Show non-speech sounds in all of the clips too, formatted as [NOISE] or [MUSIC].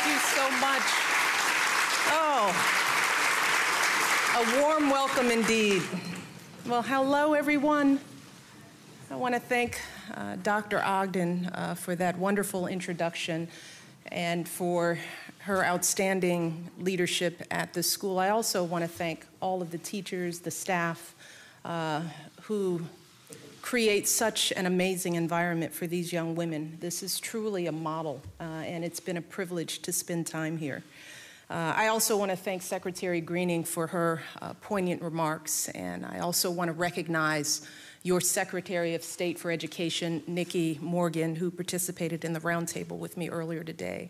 Thank you so much. Oh, a warm welcome indeed. Well, hello, everyone. I want to thank uh, Dr. Ogden uh, for that wonderful introduction and for her outstanding leadership at the school. I also want to thank all of the teachers, the staff, uh, who create such an amazing environment for these young women. This is truly a model, uh, and it's been a privilege to spend time here. Uh, I also want to thank Secretary Greening for her uh, poignant remarks, and I also want to recognize your Secretary of State for Education, Nicky Morgan, who participated in the roundtable with me earlier today,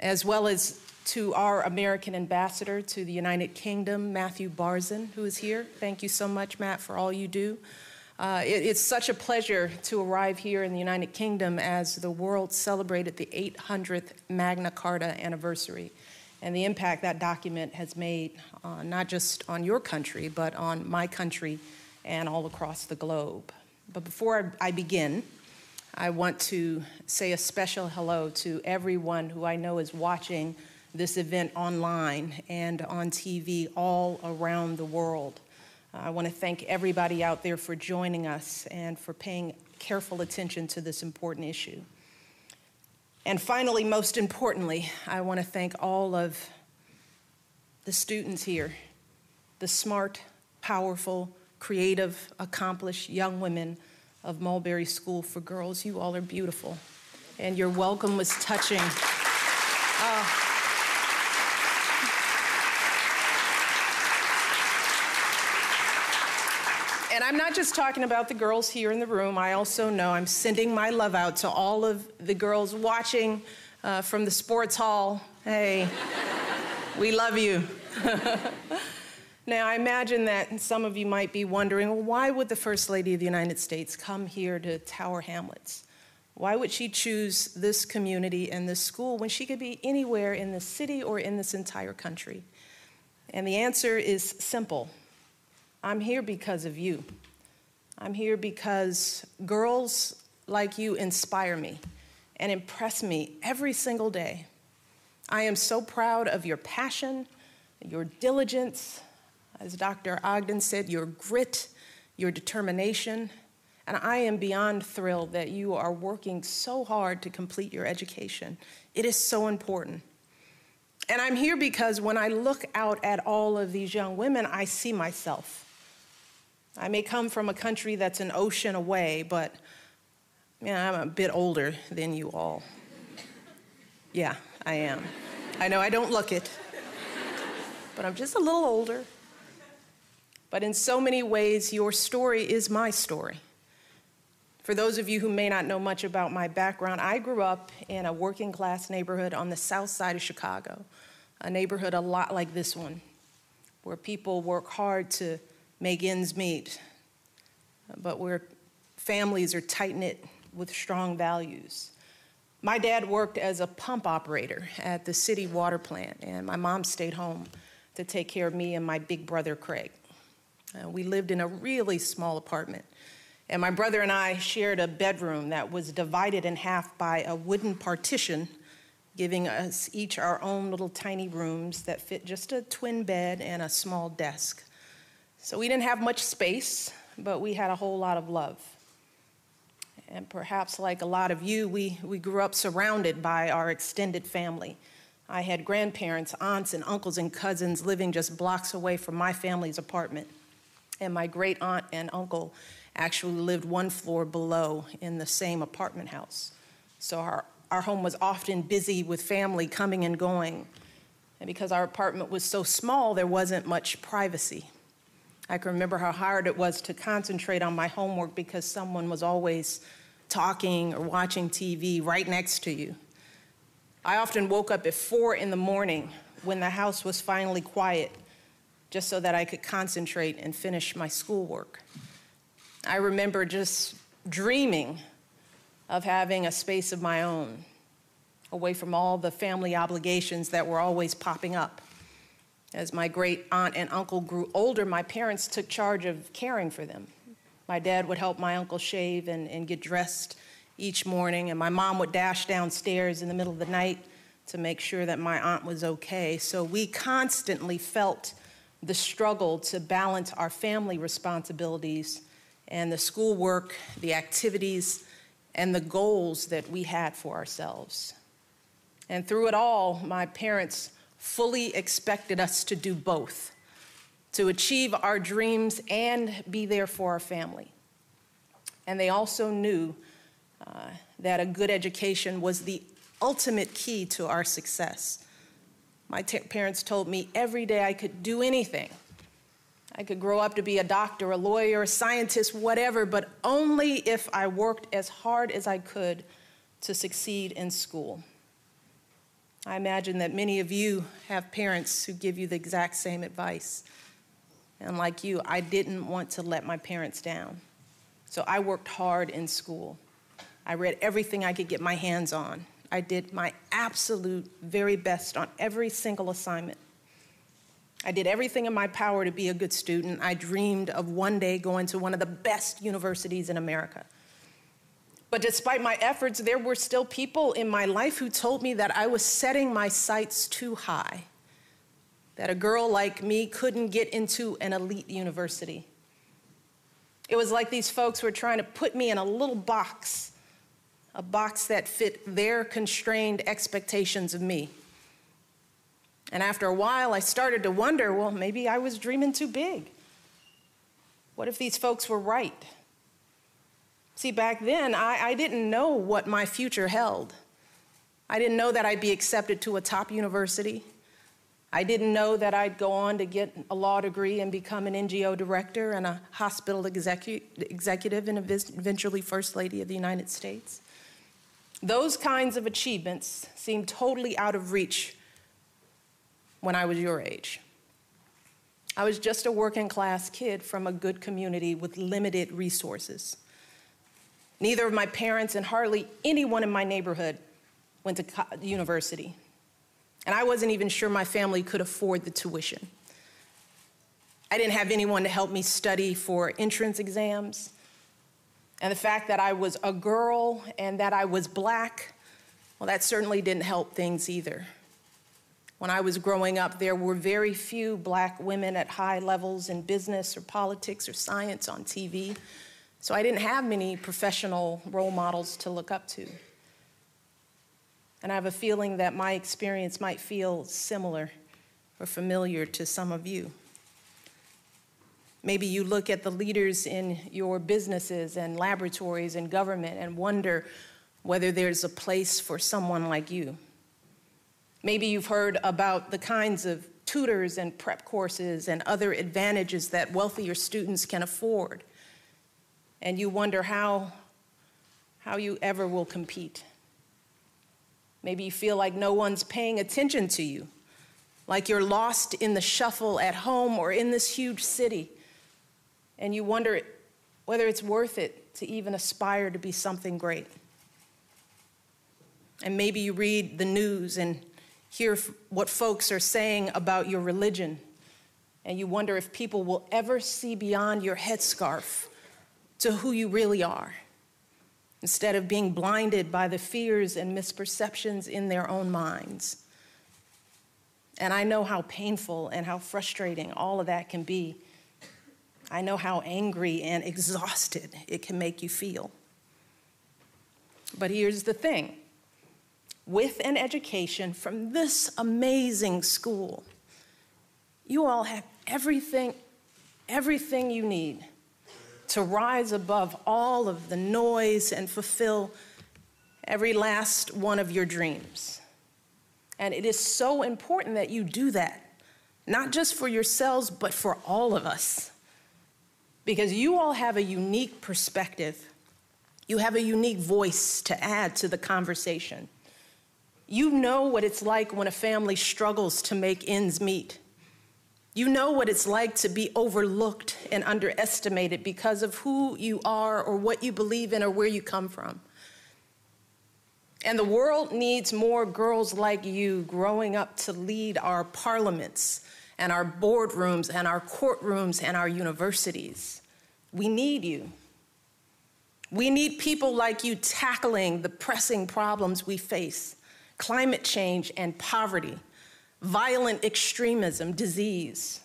as well as to our American ambassador to the United Kingdom, Matthew Barzun, who is here. Thank you so much, Matt, for all you do. Uh, it, it's such a pleasure to arrive here in the United Kingdom as the world celebrated the 800th Magna Carta anniversary and the impact that document has made, uh, not just on your country, but on my country and all across the globe. But before I begin, I want to say a special hello to everyone who I know is watching this event online and on TV all around the world. Uh, I want to thank everybody out there for joining us and for paying careful attention to this important issue. And finally, most importantly, I want to thank all of the students here, the smart, powerful, creative, accomplished young women of Mulberry School for Girls. You all are beautiful, and your welcome was touching. I'm not just talking about the girls here in the room. I also know I'm sending my love out to all of the girls watching uh, from the sports hall. Hey, [LAUGHS] we love you. [LAUGHS] now, I imagine that some of you might be wondering well, why would the First Lady of the United States come here to Tower Hamlets? Why would she choose this community and this school when she could be anywhere in the city or in this entire country? And the answer is simple I'm here because of you. I'm here because girls like you inspire me and impress me every single day. I am so proud of your passion, your diligence, as Dr. Ogden said, your grit, your determination. And I am beyond thrilled that you are working so hard to complete your education. It is so important. And I'm here because when I look out at all of these young women, I see myself. I may come from a country that's an ocean away, but yeah, I'm a bit older than you all. Yeah, I am. I know I don't look it, but I'm just a little older. But in so many ways, your story is my story. For those of you who may not know much about my background, I grew up in a working class neighborhood on the south side of Chicago, a neighborhood a lot like this one, where people work hard to make ends meet, but where families are tight knit with strong values. My dad worked as a pump operator at the city water plant, and my mom stayed home to take care of me and my big brother, Craig. Uh, we lived in a really small apartment, and my brother and I shared a bedroom that was divided in half by a wooden partition, giving us each our own little tiny rooms that fit just a twin bed and a small desk. So we didn't have much space, but we had a whole lot of love. And perhaps, like a lot of you, we, we grew up surrounded by our extended family. I had grandparents, aunts, and uncles and cousins living just blocks away from my family's apartment. And my great aunt and uncle actually lived one floor below in the same apartment house. So our, our home was often busy with family coming and going. And because our apartment was so small, there wasn't much privacy. I can remember how hard it was to concentrate on my homework because someone was always talking or watching TV right next to you. I often woke up at four in the morning when the house was finally quiet just so that I could concentrate and finish my schoolwork. I remember just dreaming of having a space of my own, away from all the family obligations that were always popping up. As my great aunt and uncle grew older, my parents took charge of caring for them. My dad would help my uncle shave and, and get dressed each morning, and my mom would dash downstairs in the middle of the night to make sure that my aunt was okay. So we constantly felt the struggle to balance our family responsibilities and the schoolwork, the activities, and the goals that we had for ourselves. And through it all, my parents fully expected us to do both to achieve our dreams and be there for our family. And they also knew uh, that a good education was the ultimate key to our success. My parents told me every day I could do anything. I could grow up to be a doctor, a lawyer, a scientist, whatever, but only if I worked as hard as I could to succeed in school. I imagine that many of you have parents who give you the exact same advice. And like you, I didn't want to let my parents down. So I worked hard in school. I read everything I could get my hands on. I did my absolute very best on every single assignment. I did everything in my power to be a good student. I dreamed of one day going to one of the best universities in America. But despite my efforts, there were still people in my life who told me that I was setting my sights too high that a girl like me couldn't get into an elite university. It was like these folks were trying to put me in a little box, a box that fit their constrained expectations of me. And after a while, I started to wonder well, maybe I was dreaming too big. What if these folks were right? See, back then, I, I didn't know what my future held. I didn't know that I'd be accepted to a top university. I didn't know that I'd go on to get a law degree and become an NGO director and a hospital execu- executive and eventually First Lady of the United States. Those kinds of achievements seemed totally out of reach when I was your age. I was just a working class kid from a good community with limited resources. Neither of my parents and hardly anyone in my neighborhood went to university and I wasn't even sure my family could afford the tuition. I didn't have anyone to help me study for entrance exams. And the fact that I was a girl and that I was black, well, that certainly didn't help things either. When I was growing up, there were very few black women at high levels in business or politics or science on TV. So I didn't have many professional role models to look up to. And I have a feeling that my experience might feel similar or familiar to some of you. Maybe you look at the leaders in your businesses and laboratories and government and wonder whether there's a place for someone like you. Maybe you've heard about the kinds of tutors and prep courses and other advantages that wealthier students can afford. And you wonder how, how you ever will compete. Maybe you feel like no one's paying attention to you, like you're lost in the shuffle at home or in this huge city. And you wonder whether it's worth it to even aspire to be something great. And maybe you read the news and hear what folks are saying about your religion, and you wonder if people will ever see beyond your headscarf to who you really are instead of being blinded by the fears and misperceptions in their own minds. And I know how painful and how frustrating all of that can be. I know how angry and exhausted it can make you feel. But here's the thing with an education from this amazing school, you all have everything, everything you need to rise above all of the noise and fulfill every last one of your dreams. And it is so important that you do that, not just for yourselves, but for all of us. Because you all have a unique perspective, you have a unique voice to add to the conversation. You know what it's like when a family struggles to make ends meet. You know what it's like to be overlooked and underestimated because of who you are or what you believe in or where you come from. And the world needs more girls like you growing up to lead our parliaments and our boardrooms and our courtrooms and our universities. We need you. We need people like you tackling the pressing problems we face climate change and poverty, violent extremism, disease.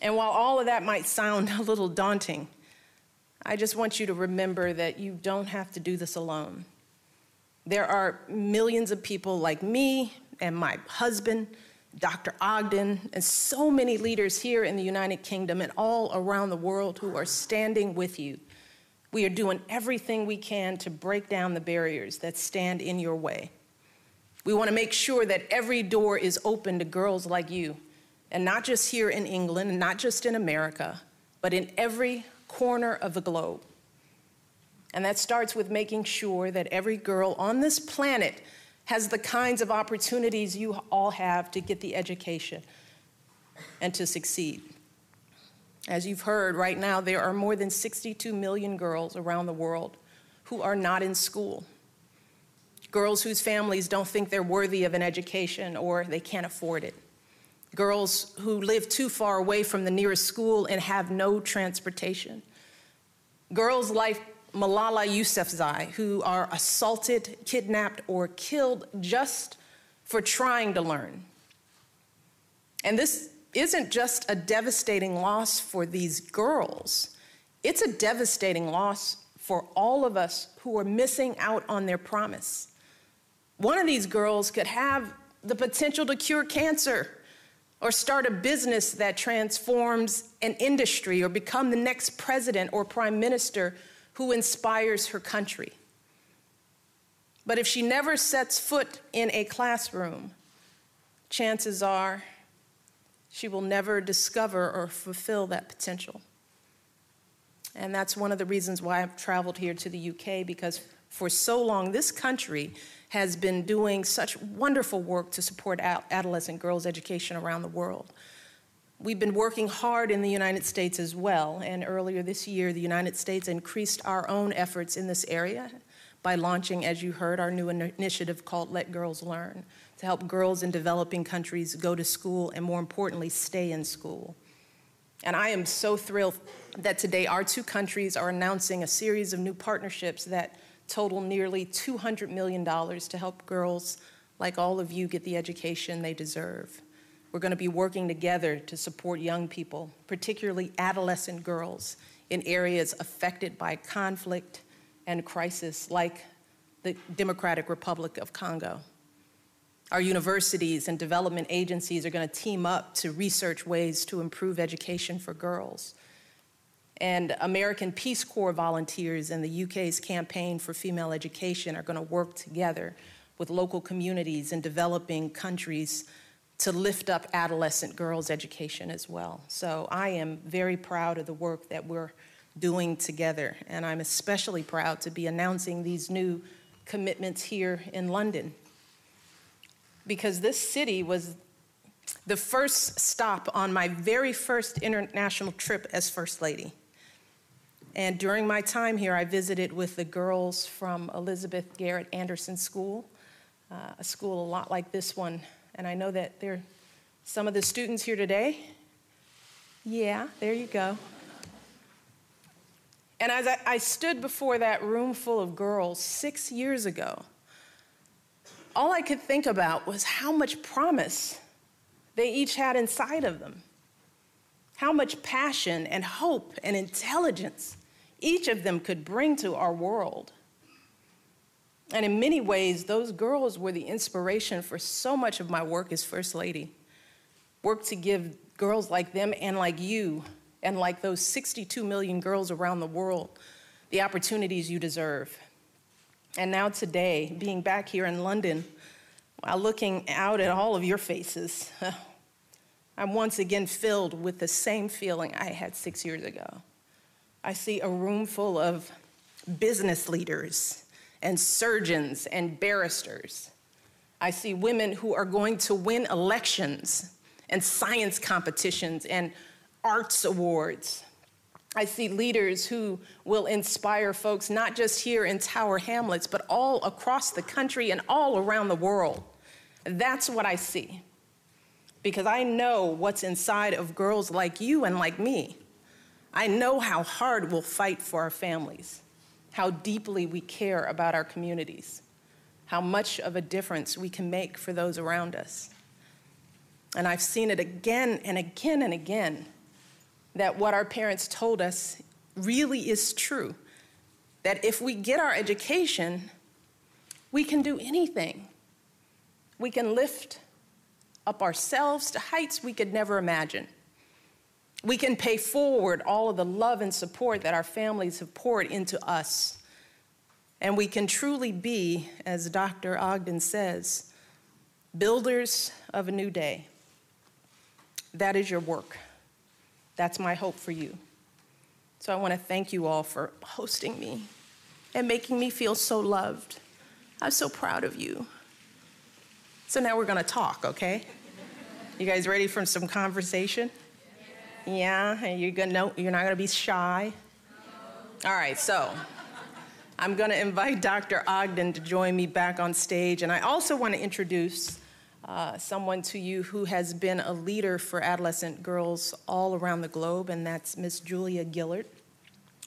And while all of that might sound [LAUGHS] a little daunting, I just want you to remember that you don't have to do this alone. There are millions of people like me and my husband, Dr. Ogden, and so many leaders here in the United Kingdom and all around the world who are standing with you. We are doing everything we can to break down the barriers that stand in your way. We want to make sure that every door is open to girls like you, and not just here in England, and not just in America, but in every corner of the globe. And that starts with making sure that every girl on this planet has the kinds of opportunities you all have to get the education and to succeed. As you've heard, right now there are more than 62 million girls around the world who are not in school. Girls whose families don't think they're worthy of an education or they can't afford it. Girls who live too far away from the nearest school and have no transportation. Girls like Malala Yousafzai, who are assaulted, kidnapped, or killed just for trying to learn. And this isn't just a devastating loss for these girls, it's a devastating loss for all of us who are missing out on their promise. One of these girls could have the potential to cure cancer or start a business that transforms an industry or become the next president or prime minister who inspires her country. But if she never sets foot in a classroom, chances are she will never discover or fulfill that potential. And that's one of the reasons why I've traveled here to the UK because for so long this country has been doing such wonderful work to support adolescent girls' education around the world. We've been working hard in the United States as well, and earlier this year, the United States increased our own efforts in this area by launching, as you heard, our new initiative called Let Girls Learn to help girls in developing countries go to school and, more importantly, stay in school. And I am so thrilled that today our two countries are announcing a series of new partnerships that total nearly $200 million to help girls like all of you get the education they deserve. We're going to be working together to support young people, particularly adolescent girls, in areas affected by conflict and crisis, like the Democratic Republic of Congo. Our universities and development agencies are going to team up to research ways to improve education for girls. And American Peace Corps volunteers and the UK's Campaign for Female Education are going to work together with local communities in developing countries to lift up adolescent girls' education as well. So I am very proud of the work that we're doing together, and I'm especially proud to be announcing these new commitments here in London. Because this city was the first stop on my very first international trip as First Lady. And during my time here, I visited with the girls from Elizabeth Garrett Anderson School, uh, a school a lot like this one and I know that there are some of the students here today. Yeah, there you go. And as I, I stood before that room full of girls six years ago, all I could think about was how much promise they each had inside of them, how much passion and hope and intelligence each of them could bring to our world. And in many ways, those girls were the inspiration for so much of my work as First Lady. Work to give girls like them and like you, and like those 62 million girls around the world, the opportunities you deserve. And now, today, being back here in London, while looking out at all of your faces, [LAUGHS] I'm once again filled with the same feeling I had six years ago. I see a room full of business leaders and surgeons and barristers. I see women who are going to win elections and science competitions and arts awards. I see leaders who will inspire folks not just here in Tower Hamlets, but all across the country and all around the world. That's what I see. Because I know what's inside of girls like you and like me. I know how hard we'll fight for our families how deeply we care about our communities. how much of a difference we can make for those around us. And I've seen it again and again and again that what our parents told us really is true. That if we get our education, we can do anything. We can lift up ourselves to heights we could never imagine. We can pay forward all of the love and support that our families have poured into us. And we can truly be, as Dr. Ogden says, builders of a new day. That is your work. That's my hope for you. So I want to thank you all for hosting me and making me feel so loved. I'm so proud of you. So now we're going to talk, okay? You guys ready for some conversation? Yeah, you're gonna no, you're not gonna be shy. All right, so I'm gonna invite Dr. Ogden to join me back on stage, and I also want to introduce uh, someone to you who has been a leader for adolescent girls all around the globe, and that's Miss Julia Gillard.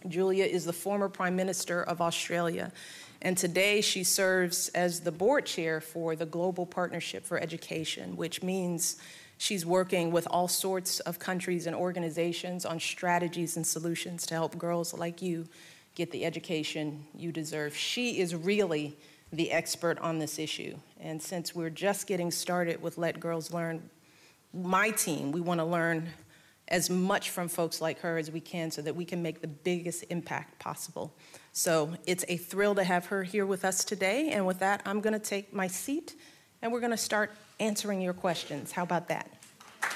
Julia is the former Prime Minister of Australia, and today she serves as the board chair for the Global Partnership for Education, which means she's working with all sorts of countries and organizations on strategies and solutions to help girls like you get the education you deserve. She is really the expert on this issue. And since we're just getting started with Let Girls Learn, my team, we want to learn as much from folks like her as we can so that we can make the biggest impact possible. So it's a thrill to have her here with us today. And with that, I'm going to take my seat and we're going to start answering your questions. How about that?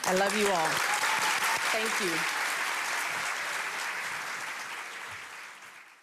I love you all. Thank you.